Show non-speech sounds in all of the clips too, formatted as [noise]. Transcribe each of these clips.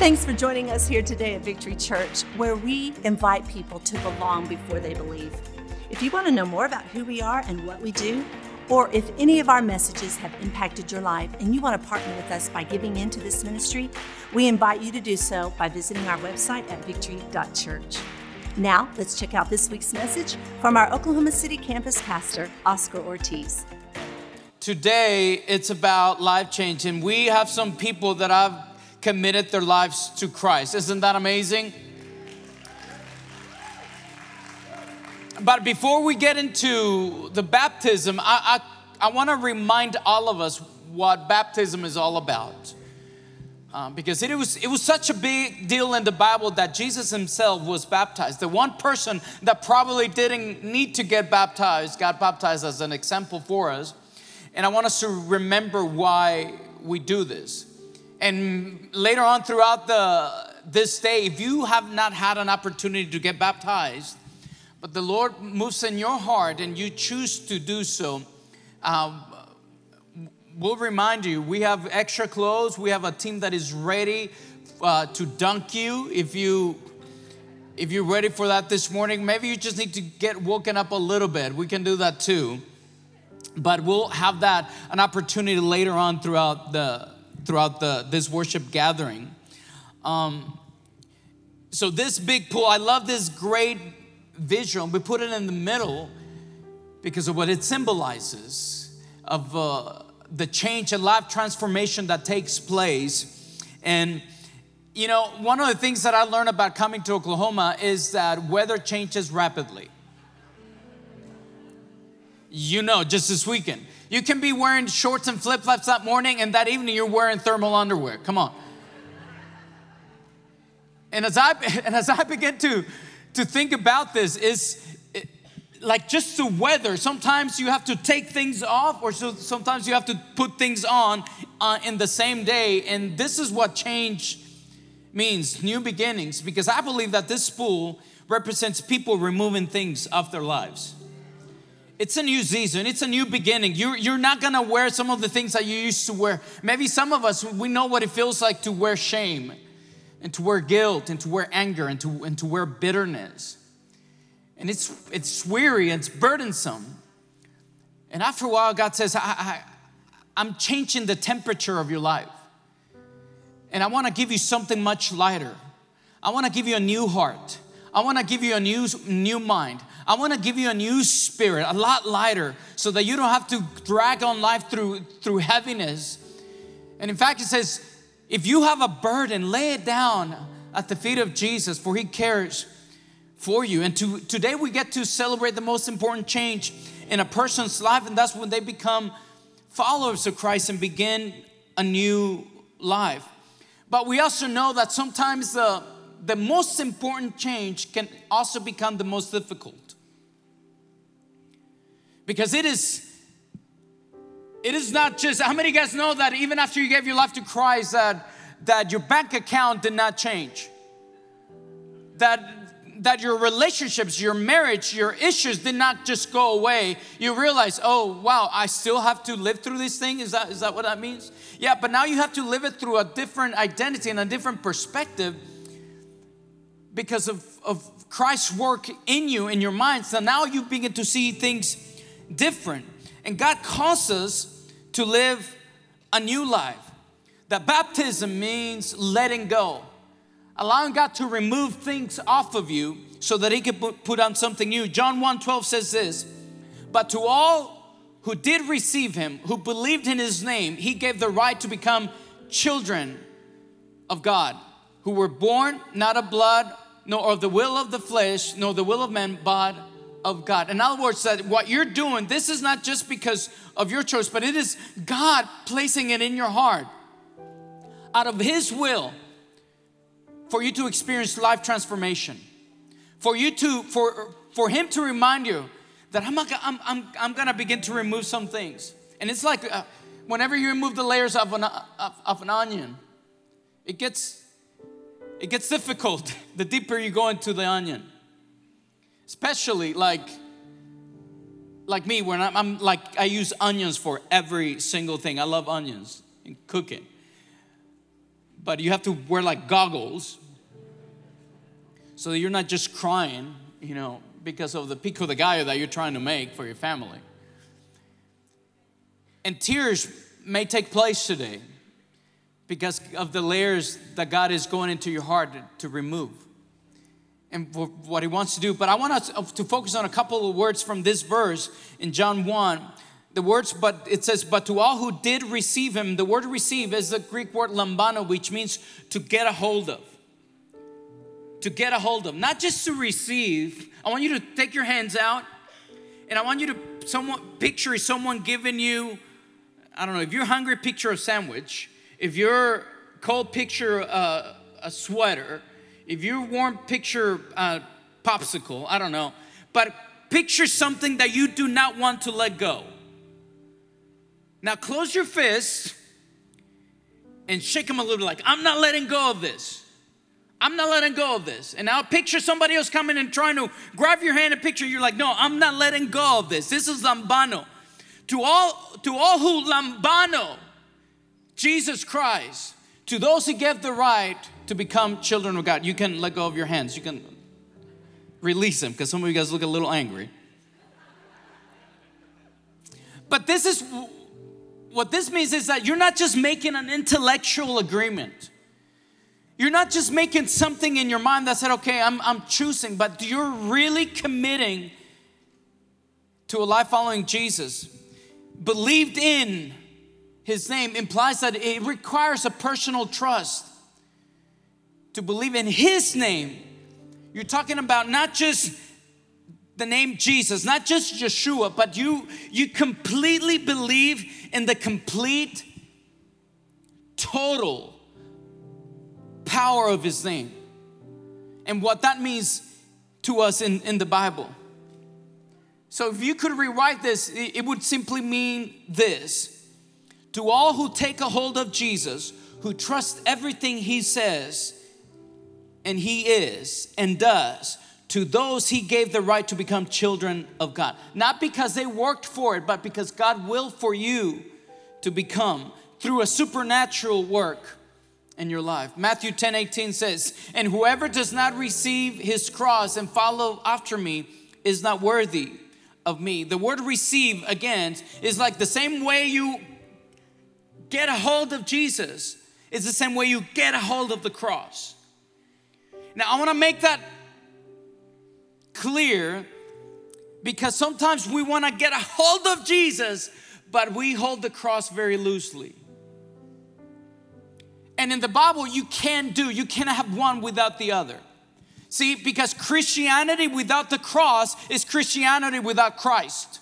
Thanks for joining us here today at Victory Church, where we invite people to belong before they believe. If you want to know more about who we are and what we do, or if any of our messages have impacted your life and you want to partner with us by giving into this ministry, we invite you to do so by visiting our website at victory.church. Now, let's check out this week's message from our Oklahoma City campus pastor, Oscar Ortiz. Today, it's about life change, and we have some people that I've committed their lives to Christ. Isn't that amazing? But before we get into the baptism, I, I, I want to remind all of us what baptism is all about. Um, because it was, it was such a big deal in the Bible that Jesus himself was baptized. The one person that probably didn't need to get baptized got baptized as an example for us. And I want us to remember why we do this. And later on throughout the this day, if you have not had an opportunity to get baptized, but the Lord moves in your heart and you choose to do so, uh, we'll remind you we have extra clothes. We have a team that is ready uh, to dunk you if you if you're ready for that this morning. Maybe you just need to get woken up a little bit. We can do that too. But we'll have that an opportunity later on throughout the throughout the, this worship gathering. Um, so, this big pool, I love this great visual. We put it in the middle because of what it symbolizes of uh, the change and life transformation that takes place. And, you know, one of the things that I learned about coming to Oklahoma is that weather changes rapidly. You know, just this weekend. You can be wearing shorts and flip flops that morning, and that evening you're wearing thermal underwear. Come on. And as I [laughs] and as I begin to to think about this, is like just the weather. Sometimes you have to take things off, or so, sometimes you have to put things on uh, in the same day. And this is what change means: new beginnings. Because I believe that this spool represents people removing things off their lives. It's a new season. It's a new beginning. You're, you're not gonna wear some of the things that you used to wear. Maybe some of us, we know what it feels like to wear shame and to wear guilt and to wear anger and to, and to wear bitterness. And it's, it's weary and it's burdensome. And after a while, God says, I, I, I'm changing the temperature of your life. And I wanna give you something much lighter. I wanna give you a new heart. I wanna give you a new, new mind. I want to give you a new spirit, a lot lighter, so that you don't have to drag on life through, through heaviness. And in fact, it says, if you have a burden, lay it down at the feet of Jesus, for he cares for you. And to, today we get to celebrate the most important change in a person's life, and that's when they become followers of Christ and begin a new life. But we also know that sometimes the, the most important change can also become the most difficult because it is it is not just how many guys know that even after you gave your life to christ that that your bank account did not change? That that your relationships your marriage your issues did not just go away. You realize oh wow i still have to live through this thing? Is that is that what that means? Yeah but now you have to live it through a different identity and a different perspective because of, of christ's work in you in your mind. So now you begin to see things different. And God calls us to live a new life. That baptism means letting go, allowing God to remove things off of you so that He can put on something new. John 1 12 says this, but to all who did receive Him, who believed in His name, He gave the right to become children of God, who were born not of blood, nor of the will of the flesh, nor the will of man, but of God. In other words, that what you're doing, this is not just because of your choice, but it is God placing it in your heart out of His will for you to experience life transformation. For you to, for, for Him to remind you that I'm, not, I'm, I'm, I'm gonna begin to remove some things. And it's like uh, whenever you remove the layers of an, of, of an onion, it gets, it gets difficult [laughs] the deeper you go into the onion especially like like me when I'm, I'm, like i use onions for every single thing. I love onions and cooking but you have to wear like goggles so that you're not just crying, you know, because of the pico de gallo that you're trying to make for your family. And tears may take place today because of the layers that God is going into your heart to remove and what He wants to do. But I want us uh, to focus on a couple of words from this verse in John 1 the words, but it says, but to all who did receive him, the word receive is the Greek word lambano, which means to get a hold of. To get a hold of, not just to receive. I want you to take your hands out and I want you to someone picture someone giving you, I don't know, if you're hungry, picture a sandwich. If you're cold, picture a, a sweater. If you're warm, picture a popsicle. I don't know. But picture something that you do not want to let go. Now close your fists and shake them a little like, I'm not letting go of this. I'm not letting go of this. And now picture somebody else coming and trying to grab your hand and picture you're like, no, I'm not letting go of this. This is lambano. To all, to all who lambano, Jesus Christ, to those who get the right to become children of God, you can let go of your hands. You can release them because some of you guys look a little angry. But this is what this means is that you're not just making an intellectual agreement. You're not just making something in your mind that said, okay, I'm, I'm choosing, but you're really committing to a life following Jesus. Believed in his name implies that it requires a personal trust. To believe in his name, you're talking about not just the name Jesus, not just Yeshua, but you you completely believe in the complete total power of his name and what that means to us in, in the Bible. So if you could rewrite this, it would simply mean this. To all who take a hold of Jesus, who trust everything he says and he is and does, to those he gave the right to become children of God. Not because they worked for it, but because God willed for you to become through a supernatural work in your life. Matthew 10 18 says, And whoever does not receive his cross and follow after me is not worthy of me. The word receive, again, is like the same way you get a hold of Jesus, is the same way you get a hold of the cross. Now, I want to make that clear because sometimes we want to get a hold of Jesus, but we hold the cross very loosely. And in the Bible, you can't do, you cannot have one without the other. See, because Christianity without the cross is Christianity without Christ.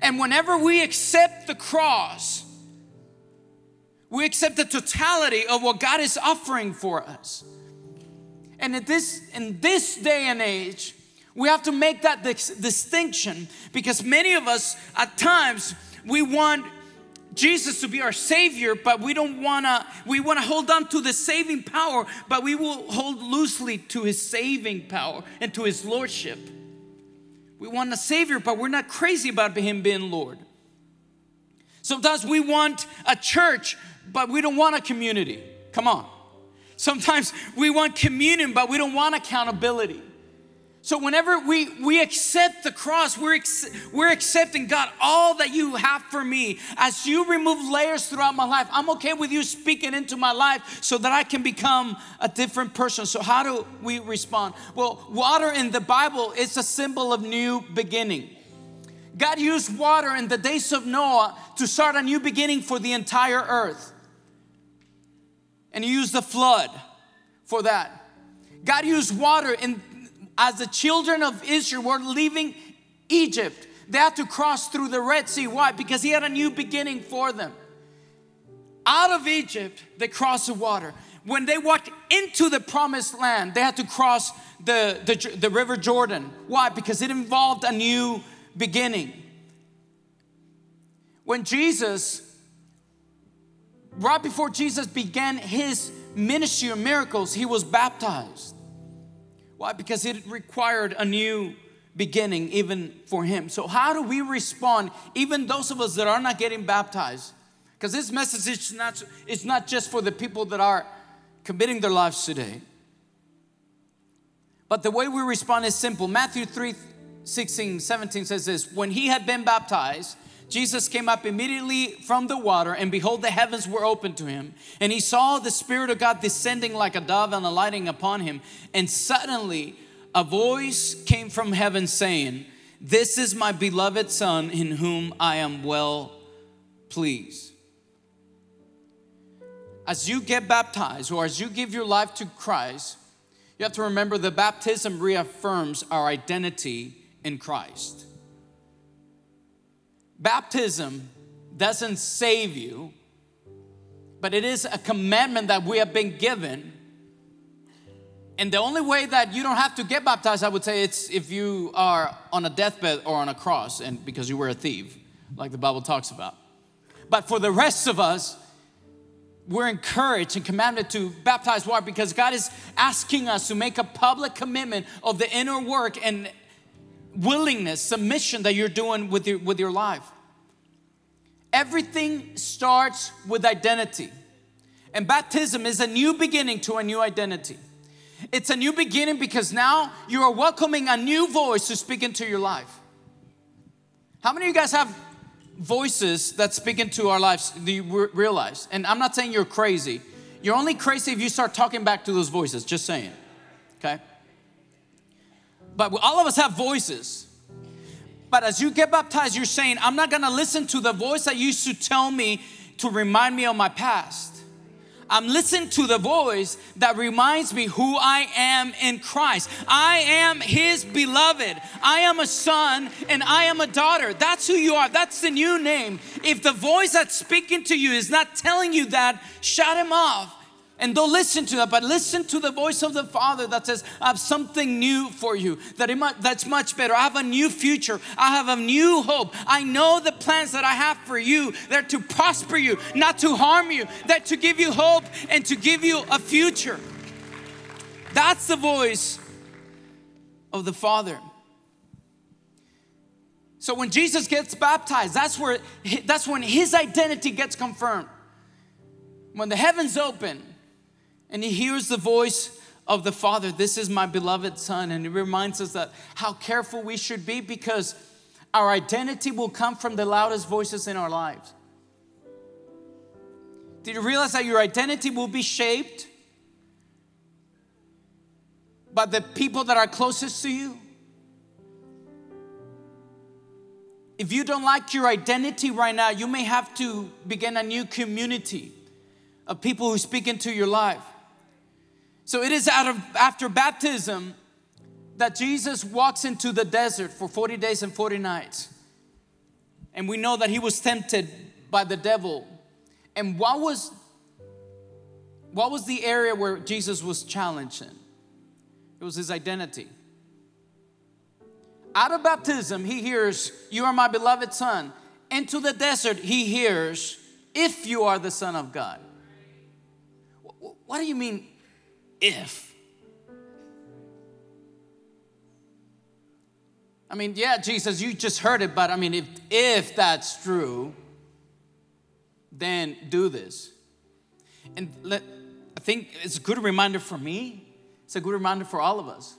And whenever we accept the cross, we accept the totality of what God is offering for us. And in this, in this day and age, we have to make that distinction because many of us, at times, we want Jesus to be our Savior, but we don't wanna, we wanna hold on to the saving power, but we will hold loosely to His saving power and to His Lordship. We want a Savior, but we're not crazy about Him being Lord. Sometimes we want a church, but we don't want a community. Come on. Sometimes we want communion, but we don't want accountability. So whenever we, we accept the cross, we're, we're accepting God, all that you have for me. As you remove layers throughout my life, I'm okay with you speaking into my life so that I can become a different person. So how do we respond? Well, water in the Bible is a symbol of new beginning. God used water in the days of Noah to start a new beginning for the entire earth and he used the flood for that. God used water and as the children of Israel were leaving Egypt, they had to cross through the Red Sea. Why? Because he had a new beginning for them. Out of Egypt, they crossed the water. When they walked into the promised land, they had to cross the, the, the river Jordan. Why? Because it involved a new beginning. When Jesus right before Jesus began his ministry of miracles, he was baptized. Why? Because it required a new beginning even for him. So, how do we respond, even those of us that are not getting baptized? Because this message is not, is not just for the people that are committing their lives today. But the way we respond is simple. Matthew 3 16, 17 says this When he had been baptized, Jesus came up immediately from the water, and behold, the heavens were opened to him. And he saw the Spirit of God descending like a dove and alighting upon him. And suddenly a voice came from heaven saying, This is my beloved Son, in whom I am well pleased. As you get baptized or as you give your life to Christ, you have to remember the baptism reaffirms our identity in Christ. Baptism doesn't save you, but it is a commandment that we have been given. And the only way that you don't have to get baptized, I would say, it's if you are on a deathbed or on a cross, and because you were a thief, like the Bible talks about. But for the rest of us, we're encouraged and commanded to baptize water because God is asking us to make a public commitment of the inner work and willingness, submission that you're doing with your, with your life. Everything starts with identity. And baptism is a new beginning to a new identity. It's a new beginning because now you are welcoming a new voice to speak into your life. How many of you guys have voices that speak into our lives? Do you realize? And I'm not saying you're crazy. You're only crazy if you start talking back to those voices, just saying. Okay? But all of us have voices. But as you get baptized, you're saying, I'm not gonna listen to the voice that used to tell me to remind me of my past. I'm listening to the voice that reminds me who I am in Christ. I am His beloved. I am a son and I am a daughter. That's who you are. That's the new name. If the voice that's speaking to you is not telling you that, shut him off and don't listen to that, but listen to the voice of the Father that says, I have something new for you, that might, that's much better. I have a new future. I have a new hope. I know the plans that I have for you. They're to prosper you, not to harm you. They're to give you hope and to give you a future. That's the voice of the Father. So when Jesus gets baptized, that's where that's when his identity gets confirmed. When the heavens open, and he hears the voice of the Father, This is my beloved Son. And he reminds us that how careful we should be because our identity will come from the loudest voices in our lives. Did you realize that your identity will be shaped by the people that are closest to you? If you don't like your identity right now, you may have to begin a new community of people who speak into your life. So it is out of after baptism that Jesus walks into the desert for 40 days and 40 nights. And we know that he was tempted by the devil. And what was what was the area where Jesus was challenged in? It was his identity. Out of baptism, he hears, You are my beloved son. Into the desert, he hears, If you are the Son of God. What do you mean, if. I mean, yeah, Jesus, you just heard it, but I mean, if, if that's true, then do this. And let, I think it's a good reminder for me, it's a good reminder for all of us.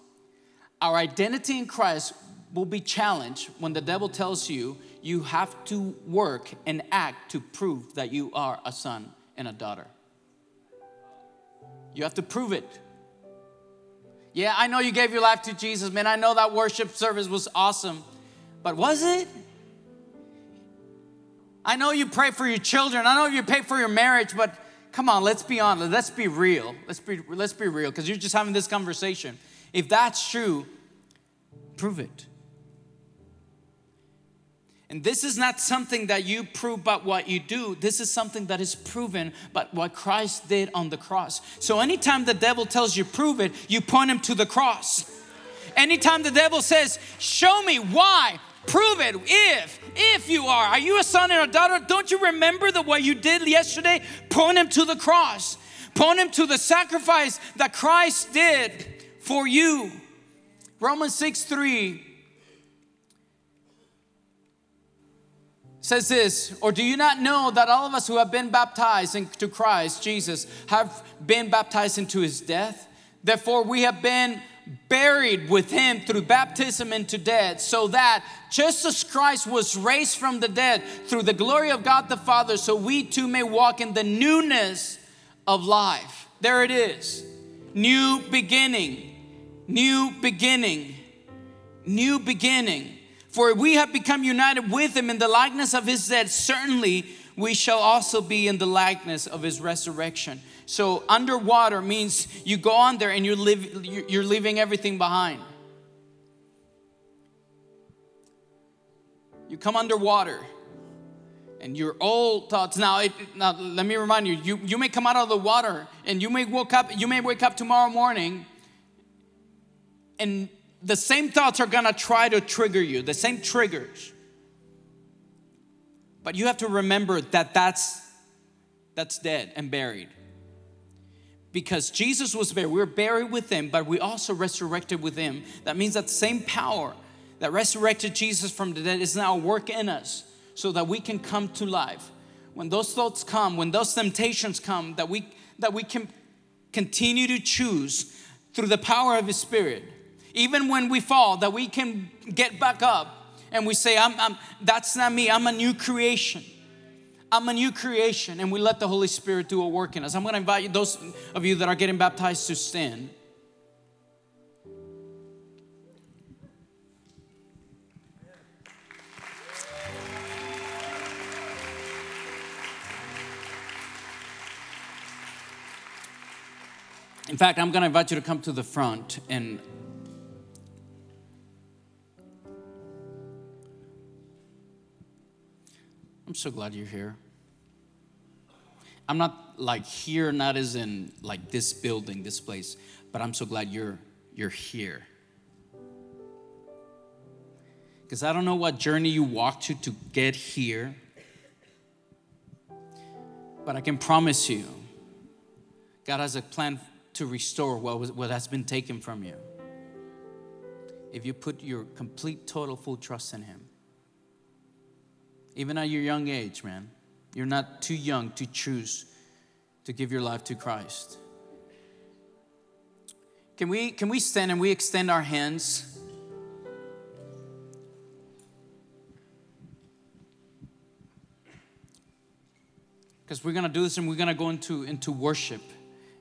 Our identity in Christ will be challenged when the devil tells you you have to work and act to prove that you are a son and a daughter. You have to prove it. Yeah, I know you gave your life to Jesus, man. I know that worship service was awesome. But was it? I know you pray for your children. I know you pay for your marriage, but come on, let's be honest. Let's be real. Let's be let's be real because you're just having this conversation. If that's true, prove it. And this is not something that you prove by what you do. This is something that is proven by what Christ did on the cross. So anytime the devil tells you prove it, you point him to the cross. Anytime the devil says, "Show me why," prove it. If if you are, are you a son and a daughter? Don't you remember the what you did yesterday? Point him to the cross. Point him to the sacrifice that Christ did for you. Romans 6 3 says this, or do you not know that all of us who have been baptized into Christ Jesus have been baptized into his death? Therefore, we have been buried with him through baptism into death, so that just as Christ was raised from the dead through the glory of God the Father, so we too may walk in the newness of life. There it is. New beginning, new beginning, new beginning. For we have become united with him in the likeness of his death, certainly we shall also be in the likeness of his resurrection. So underwater means you go on there and you live, you're leaving everything behind. You come underwater and your old thoughts now, it, now let me remind you, you you may come out of the water and you may wake up you may wake up tomorrow morning and the same thoughts are gonna try to trigger you, the same triggers. But you have to remember that that's, that's dead and buried. Because Jesus was buried, we were buried with him, but we also resurrected with him. That means that same power that resurrected Jesus from the dead is now work in us so that we can come to life. When those thoughts come, when those temptations come, that we that we can continue to choose through the power of his spirit even when we fall, that we can get back up and we say, I'm, I'm, That's not me, I'm a new creation. I'm a new creation, and we let the Holy Spirit do a work in us. I'm gonna invite you, those of you that are getting baptized, to stand. In fact, I'm going to invite you to come to the front and I'm so glad you're here. I'm not like here, not as in like this building, this place, but I'm so glad you're you're here. Because I don't know what journey you walked to to get here, but I can promise you, God has a plan to restore what, was, what has been taken from you. If you put your complete, total, full trust in Him even at your young age, man. You're not too young to choose to give your life to Christ. Can we, can we stand and we extend our hands? Because we're going to do this and we're going to go into, into worship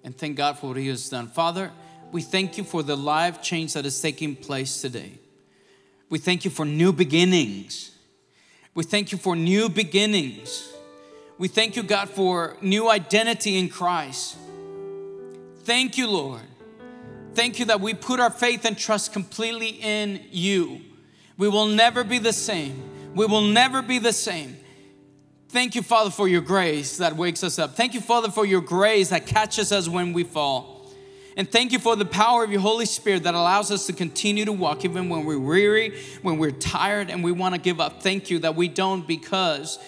and thank God for what He has done. Father, we thank you for the life change that is taking place today. We thank you for new beginnings. We thank you for new beginnings. We thank you, God, for new identity in Christ. Thank you, Lord. Thank you that we put our faith and trust completely in you. We will never be the same. We will never be the same. Thank you, Father, for your grace that wakes us up. Thank you, Father, for your grace that catches us when we fall. And thank you for the power of your Holy Spirit that allows us to continue to walk even when we're weary, when we're tired, and we want to give up. Thank you that we don't because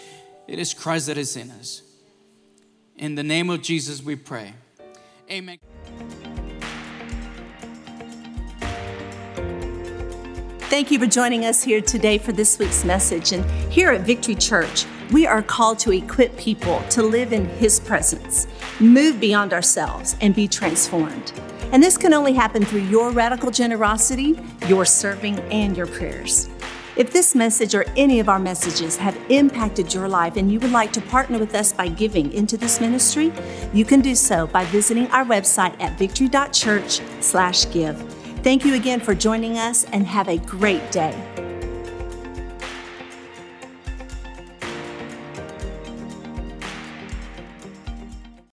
it is Christ that is in us. In the name of Jesus, we pray. Amen. Thank you for joining us here today for this week's message. And here at Victory Church, we are called to equip people to live in His presence, move beyond ourselves, and be transformed. And this can only happen through your radical generosity, your serving, and your prayers. If this message or any of our messages have impacted your life and you would like to partner with us by giving into this ministry, you can do so by visiting our website at victory.church/give. Thank you again for joining us and have a great day.